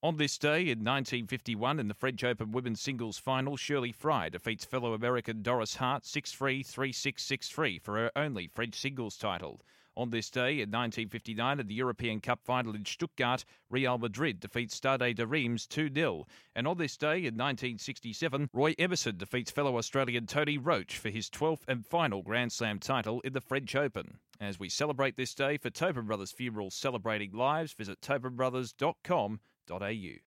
On this day in 1951, in the French Open women's singles final, Shirley Fry defeats fellow American Doris Hart 6 3 3 6 6 3 for her only French singles title. On this day in 1959, at the European Cup final in Stuttgart, Real Madrid defeats Stade de Reims 2 0. And on this day in 1967, Roy Emerson defeats fellow Australian Tony Roche for his 12th and final Grand Slam title in the French Open. As we celebrate this day for Tobin Brothers Funerals Celebrating Lives, visit tobinbrothers.com au.